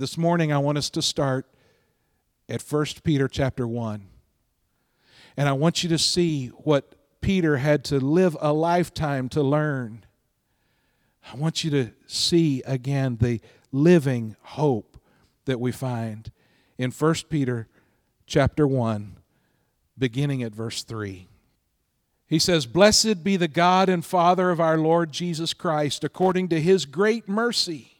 This morning I want us to start at 1 Peter chapter 1. And I want you to see what Peter had to live a lifetime to learn. I want you to see again the living hope that we find in 1 Peter chapter 1 beginning at verse 3. He says, Blessed be the God and Father of our Lord Jesus Christ, according to his great mercy.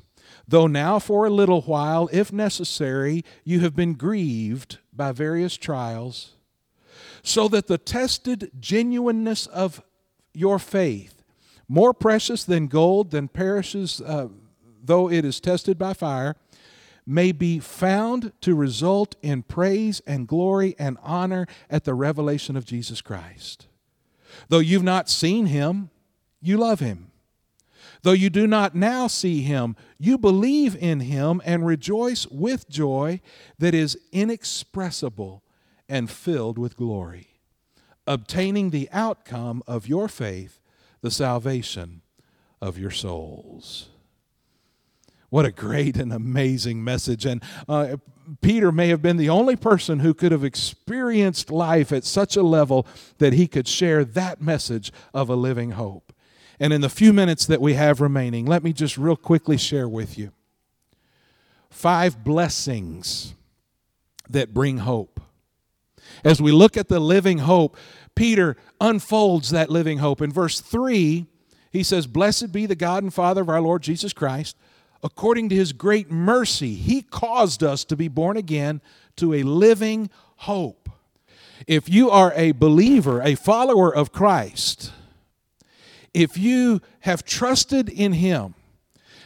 though now for a little while, if necessary, you have been grieved by various trials, so that the tested genuineness of your faith, more precious than gold than perishes uh, though it is tested by fire, may be found to result in praise and glory and honor at the revelation of Jesus Christ. Though you've not seen him, you love him. Though you do not now see him, you believe in him and rejoice with joy that is inexpressible and filled with glory, obtaining the outcome of your faith, the salvation of your souls. What a great and amazing message. And uh, Peter may have been the only person who could have experienced life at such a level that he could share that message of a living hope. And in the few minutes that we have remaining, let me just real quickly share with you five blessings that bring hope. As we look at the living hope, Peter unfolds that living hope. In verse 3, he says, Blessed be the God and Father of our Lord Jesus Christ according to his great mercy, he caused us to be born again to a living hope. If you are a believer, a follower of Christ, if you have trusted in him,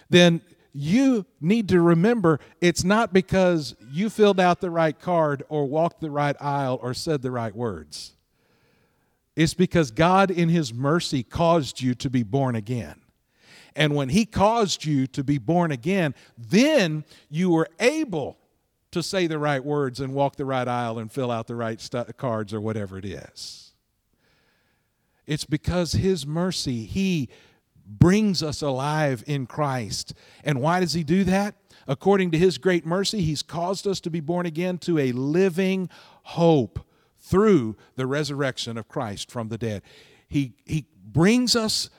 then you need to remember it's not because you filled out the right card or walked the right aisle or said the right words. It's because God, in His mercy, caused you to be born again. And when He caused you to be born again, then you were able to say the right words and walk the right aisle and fill out the right st- cards or whatever it is. It's because His mercy, He brings us alive in Christ. And why does He do that? According to His great mercy, He's caused us to be born again to a living hope through the resurrection of Christ from the dead. He, he brings us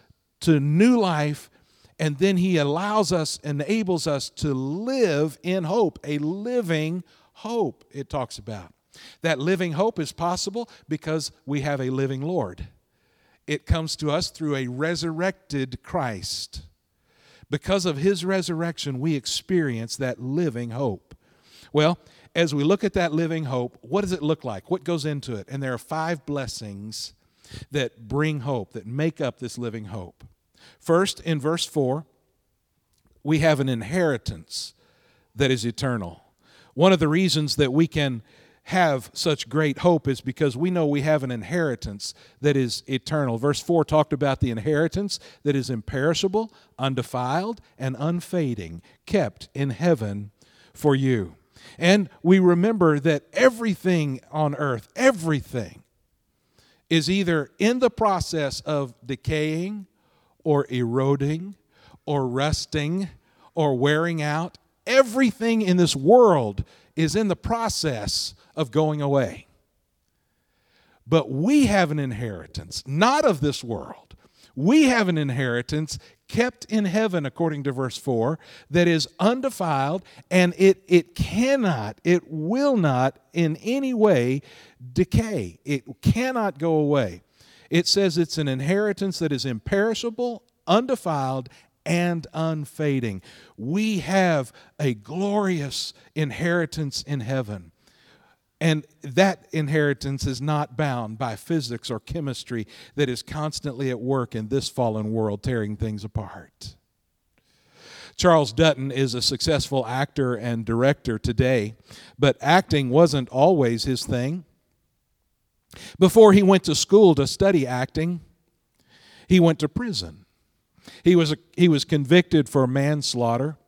to new life and then he allows us, enables us to live in hope, a living hope, it talks about. That living hope is possible because we have a living Lord. It comes to us through a resurrected Christ. Because of his resurrection, we experience that living hope. Well, as we look at that living hope, what does it look like? What goes into it? And there are five blessings that bring hope, that make up this living hope. First, in verse 4, we have an inheritance that is eternal. One of the reasons that we can have such great hope is because we know we have an inheritance that is eternal. Verse 4 talked about the inheritance that is imperishable, undefiled, and unfading, kept in heaven for you. And we remember that everything on earth, everything, is either in the process of decaying or eroding or rusting or wearing out. Everything in this world is in the process of going away. But we have an inheritance, not of this world. We have an inheritance kept in heaven, according to verse 4, that is undefiled and it, it cannot, it will not in any way decay. It cannot go away. It says it's an inheritance that is imperishable, undefiled, and unfading. We have a glorious inheritance in heaven. And that inheritance is not bound by physics or chemistry that is constantly at work in this fallen world, tearing things apart. Charles Dutton is a successful actor and director today, but acting wasn't always his thing. Before he went to school to study acting, he went to prison. He was, he was convicted for manslaughter.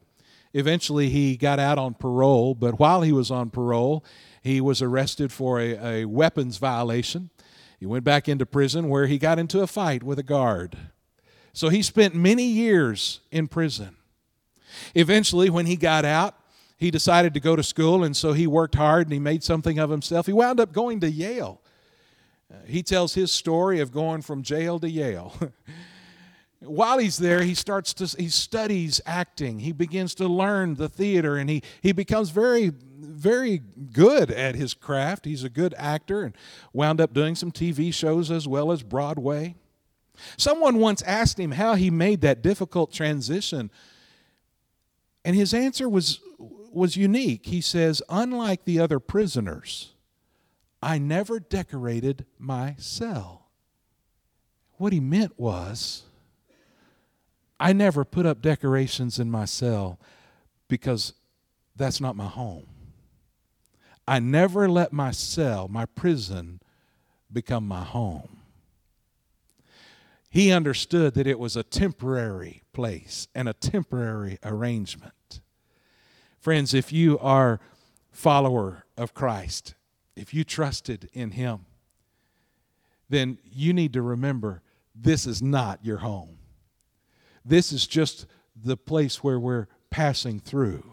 Eventually, he got out on parole, but while he was on parole, he was arrested for a, a weapons violation. He went back into prison where he got into a fight with a guard. So he spent many years in prison. Eventually, when he got out, he decided to go to school, and so he worked hard and he made something of himself. He wound up going to Yale. Uh, he tells his story of going from jail to Yale. While he's there, he starts to he studies acting. He begins to learn the theater, and he he becomes very very good at his craft. He's a good actor, and wound up doing some TV shows as well as Broadway. Someone once asked him how he made that difficult transition, and his answer was was unique. He says, "Unlike the other prisoners." I never decorated my cell. What he meant was, I never put up decorations in my cell because that's not my home. I never let my cell, my prison, become my home. He understood that it was a temporary place and a temporary arrangement. Friends, if you are follower of Christ, if you trusted in Him, then you need to remember this is not your home. This is just the place where we're passing through.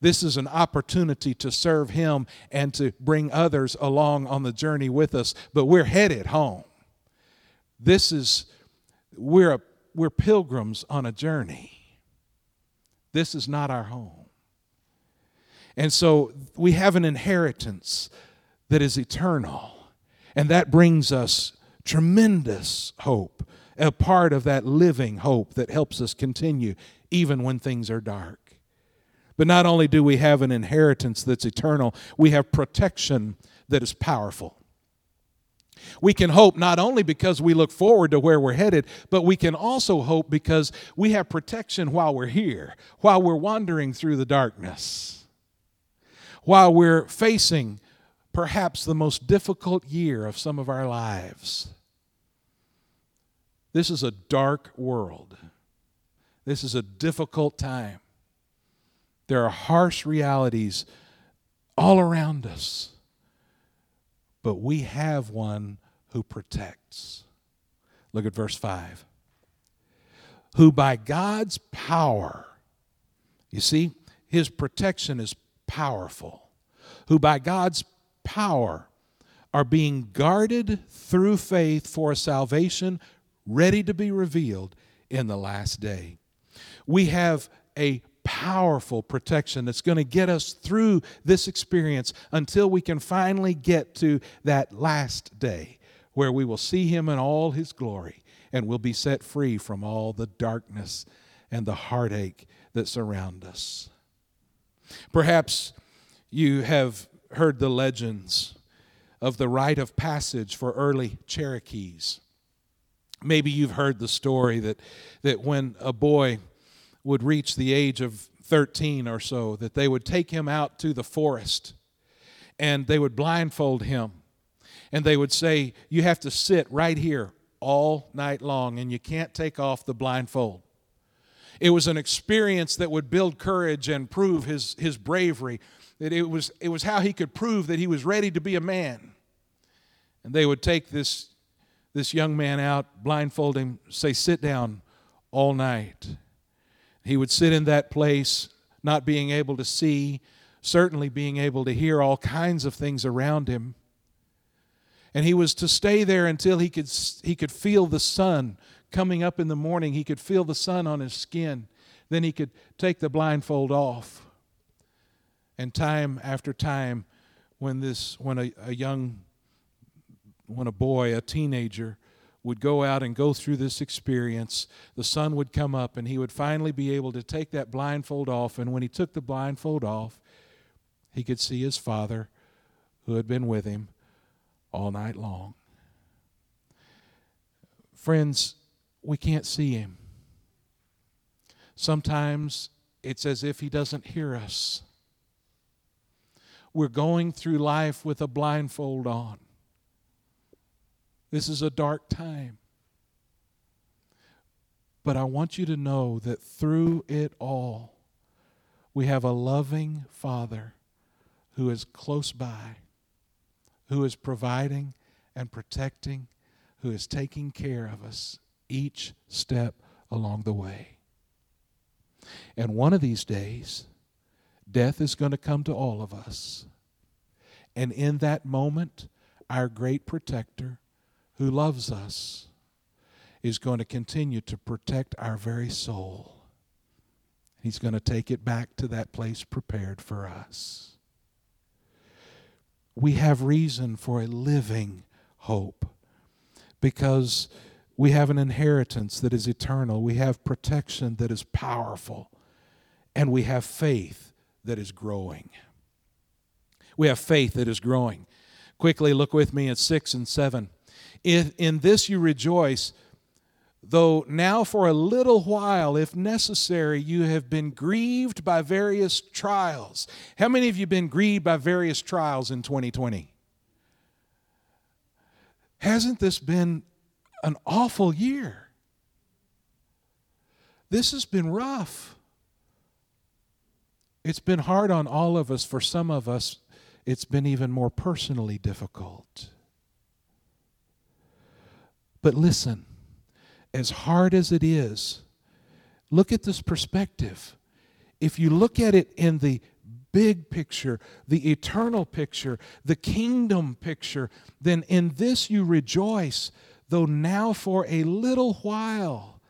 This is an opportunity to serve Him and to bring others along on the journey with us, but we're headed home. This is, we're, a, we're pilgrims on a journey. This is not our home. And so we have an inheritance that is eternal. And that brings us tremendous hope, a part of that living hope that helps us continue even when things are dark. But not only do we have an inheritance that's eternal, we have protection that is powerful. We can hope not only because we look forward to where we're headed, but we can also hope because we have protection while we're here, while we're wandering through the darkness, while we're facing perhaps the most difficult year of some of our lives. This is a dark world. This is a difficult time. There are harsh realities all around us. But we have one who protects. Look at verse 5. Who by God's power, you see, his protection is powerful. Who by God's power are being guarded through faith for a salvation ready to be revealed in the last day. We have a powerful protection that's going to get us through this experience until we can finally get to that last day where we will see Him in all His glory and we'll be set free from all the darkness and the heartache that surround us. Perhaps you have heard the legends of the rite of passage for early Cherokees. Maybe you've heard the story that, that when a boy would reach the age of 13 or so, that they would take him out to the forest and they would blindfold him and they would say, You have to sit right here all night long and you can't take off the blindfold. It was an experience that would build courage and prove his, his bravery that it was, it was how he could prove that he was ready to be a man. And they would take this, this young man out, blindfold him, say, Sit down all night. He would sit in that place, not being able to see, certainly being able to hear all kinds of things around him. And he was to stay there until he could, he could feel the sun coming up in the morning. He could feel the sun on his skin. Then he could take the blindfold off. And time after time, when this, when a, a young, when a boy, a teenager, would go out and go through this experience, the sun would come up and he would finally be able to take that blindfold off. And when he took the blindfold off, he could see his father who had been with him all night long. Friends, we can't see him. Sometimes it's as if He doesn't hear us. We're going through life with a blindfold on. This is a dark time. But I want you to know that through it all, we have a loving Father who is close by, who is providing and protecting, who is taking care of us each step along the way. And one of these days, death is going to come to all of us. And in that moment, our great protector, who loves us, is going to continue to protect our very soul. He's going to take it back to that place prepared for us. We have reason for a living hope because we have an inheritance that is eternal, we have protection that is powerful, and we have faith that is growing. We have faith that is growing. Quickly look with me at 6 and 7. In, in this you rejoice though now for a little while, if necessary, you have been grieved by various trials. How many of you been grieved by various trials in 2020? Hasn't this been an awful year? This has been rough. It's been hard on all of us. For some of us, it's been even more personally difficult. But listen, as hard as it is, look at this perspective. If you look at it in the big picture, the eternal picture, the kingdom picture, then in this you rejoice, though now for a little while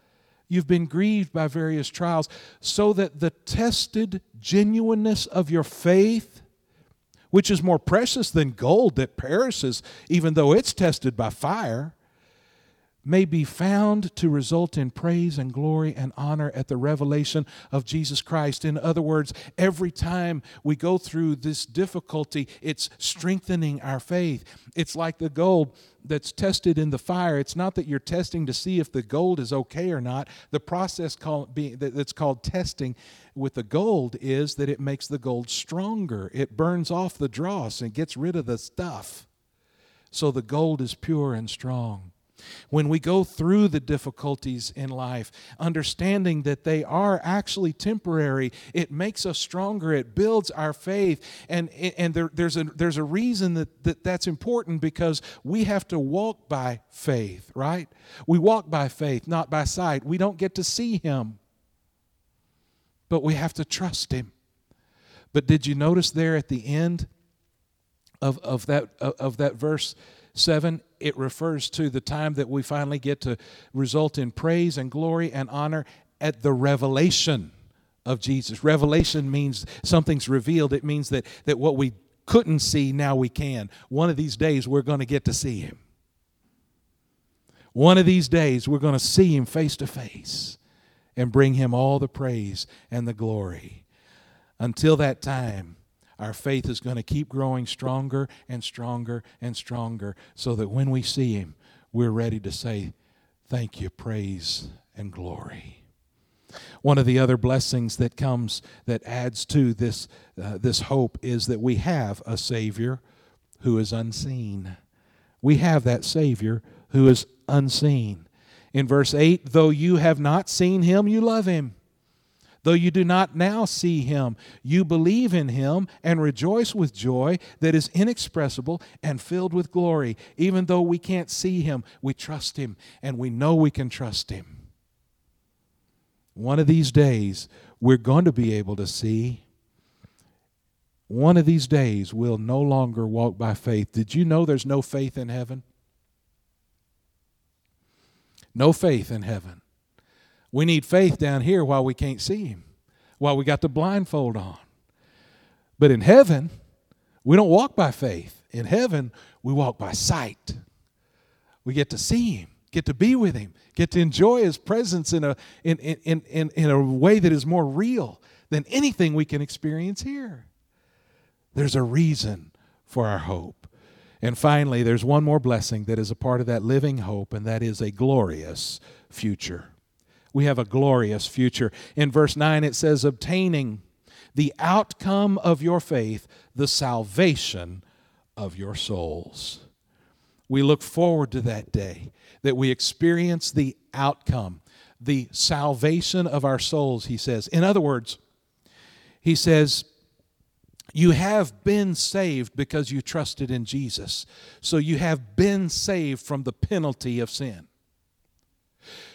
you've been grieved by various trials, so that the tested genuineness of your faith, which is more precious than gold that perishes, even though it's tested by fire, may be found to result in praise and glory and honor at the revelation of Jesus Christ. In other words, every time we go through this difficulty, it's strengthening our faith. It's like the gold that's tested in the fire. It's not that you're testing to see if the gold is okay or not. The process called being, that's called testing with the gold is that it makes the gold stronger. It burns off the dross and gets rid of the stuff. So the gold is pure and strong. When we go through the difficulties in life, understanding that they are actually temporary, it makes us stronger. It builds our faith. And, and there, there's, a, there's a reason that, that that's important because we have to walk by faith, right? We walk by faith, not by sight. We don't get to see Him, but we have to trust Him. But did you notice there at the end of, of, that, of that verse 7? It refers to the time that we finally get to result in praise and glory and honor at the revelation of Jesus. Revelation means something's revealed. It means that, that what we couldn't see, now we can. One of these days, we're going to get to see Him. One of these days, we're going to see Him face to face and bring Him all the praise and the glory. Until that time, our faith is going to keep growing stronger and stronger and stronger so that when we see Him, we're ready to say, Thank you, praise, and glory. One of the other blessings that comes that adds to this, uh, this hope is that we have a Savior who is unseen. We have that Savior who is unseen. In verse 8, though you have not seen him, you love him. Though you do not now see him, you believe in him and rejoice with joy that is inexpressible and filled with glory. Even though we can't see him, we trust him and we know we can trust him. One of these days, we're going to be able to see. One of these days, we'll no longer walk by faith. Did you know there's no faith in heaven? No faith in heaven. We need faith down here while we can't see Him, while we got the blindfold on. But in heaven, we don't walk by faith. In heaven, we walk by sight. We get to see Him, get to be with Him, get to enjoy His presence in a, in, in, in, in a way that is more real than anything we can experience here. There's a reason for our hope. And finally, there's one more blessing that is a part of that living hope, and that is a glorious future We have a glorious future. In verse 9, it says, obtaining the outcome of your faith, the salvation of your souls. We look forward to that day that we experience the outcome, the salvation of our souls, he says. In other words, he says, you have been saved because you trusted in Jesus. So you have been saved from the penalty of sin.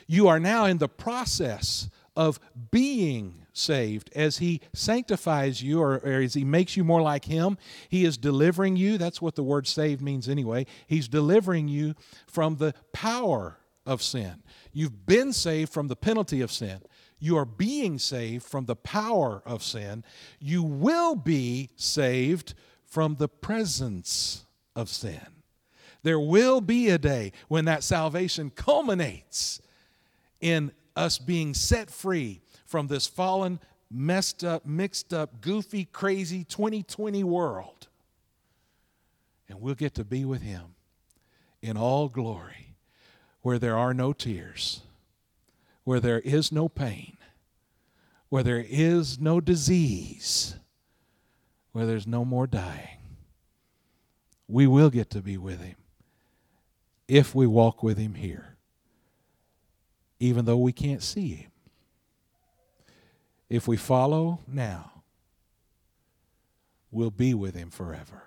You are now in the process of being saved as He sanctifies you or, or, as He makes you more like Him. He is delivering you. That's what the word saved means anyway. He's delivering you from the power of sin. You've been saved from the penalty of sin. You are being saved from the power of sin. You will be saved from the presence of sin. There will be a day when that salvation culminates in us being set free from this fallen, messed up, mixed up, goofy, crazy 2020 world. And we'll get to be with Him in all glory where there are no tears where there is no pain, where there is no disease, where there's no more dying. We will get to be with Him if we walk with Him here, even though we can't see Him. If we follow now, we'll be with Him forever.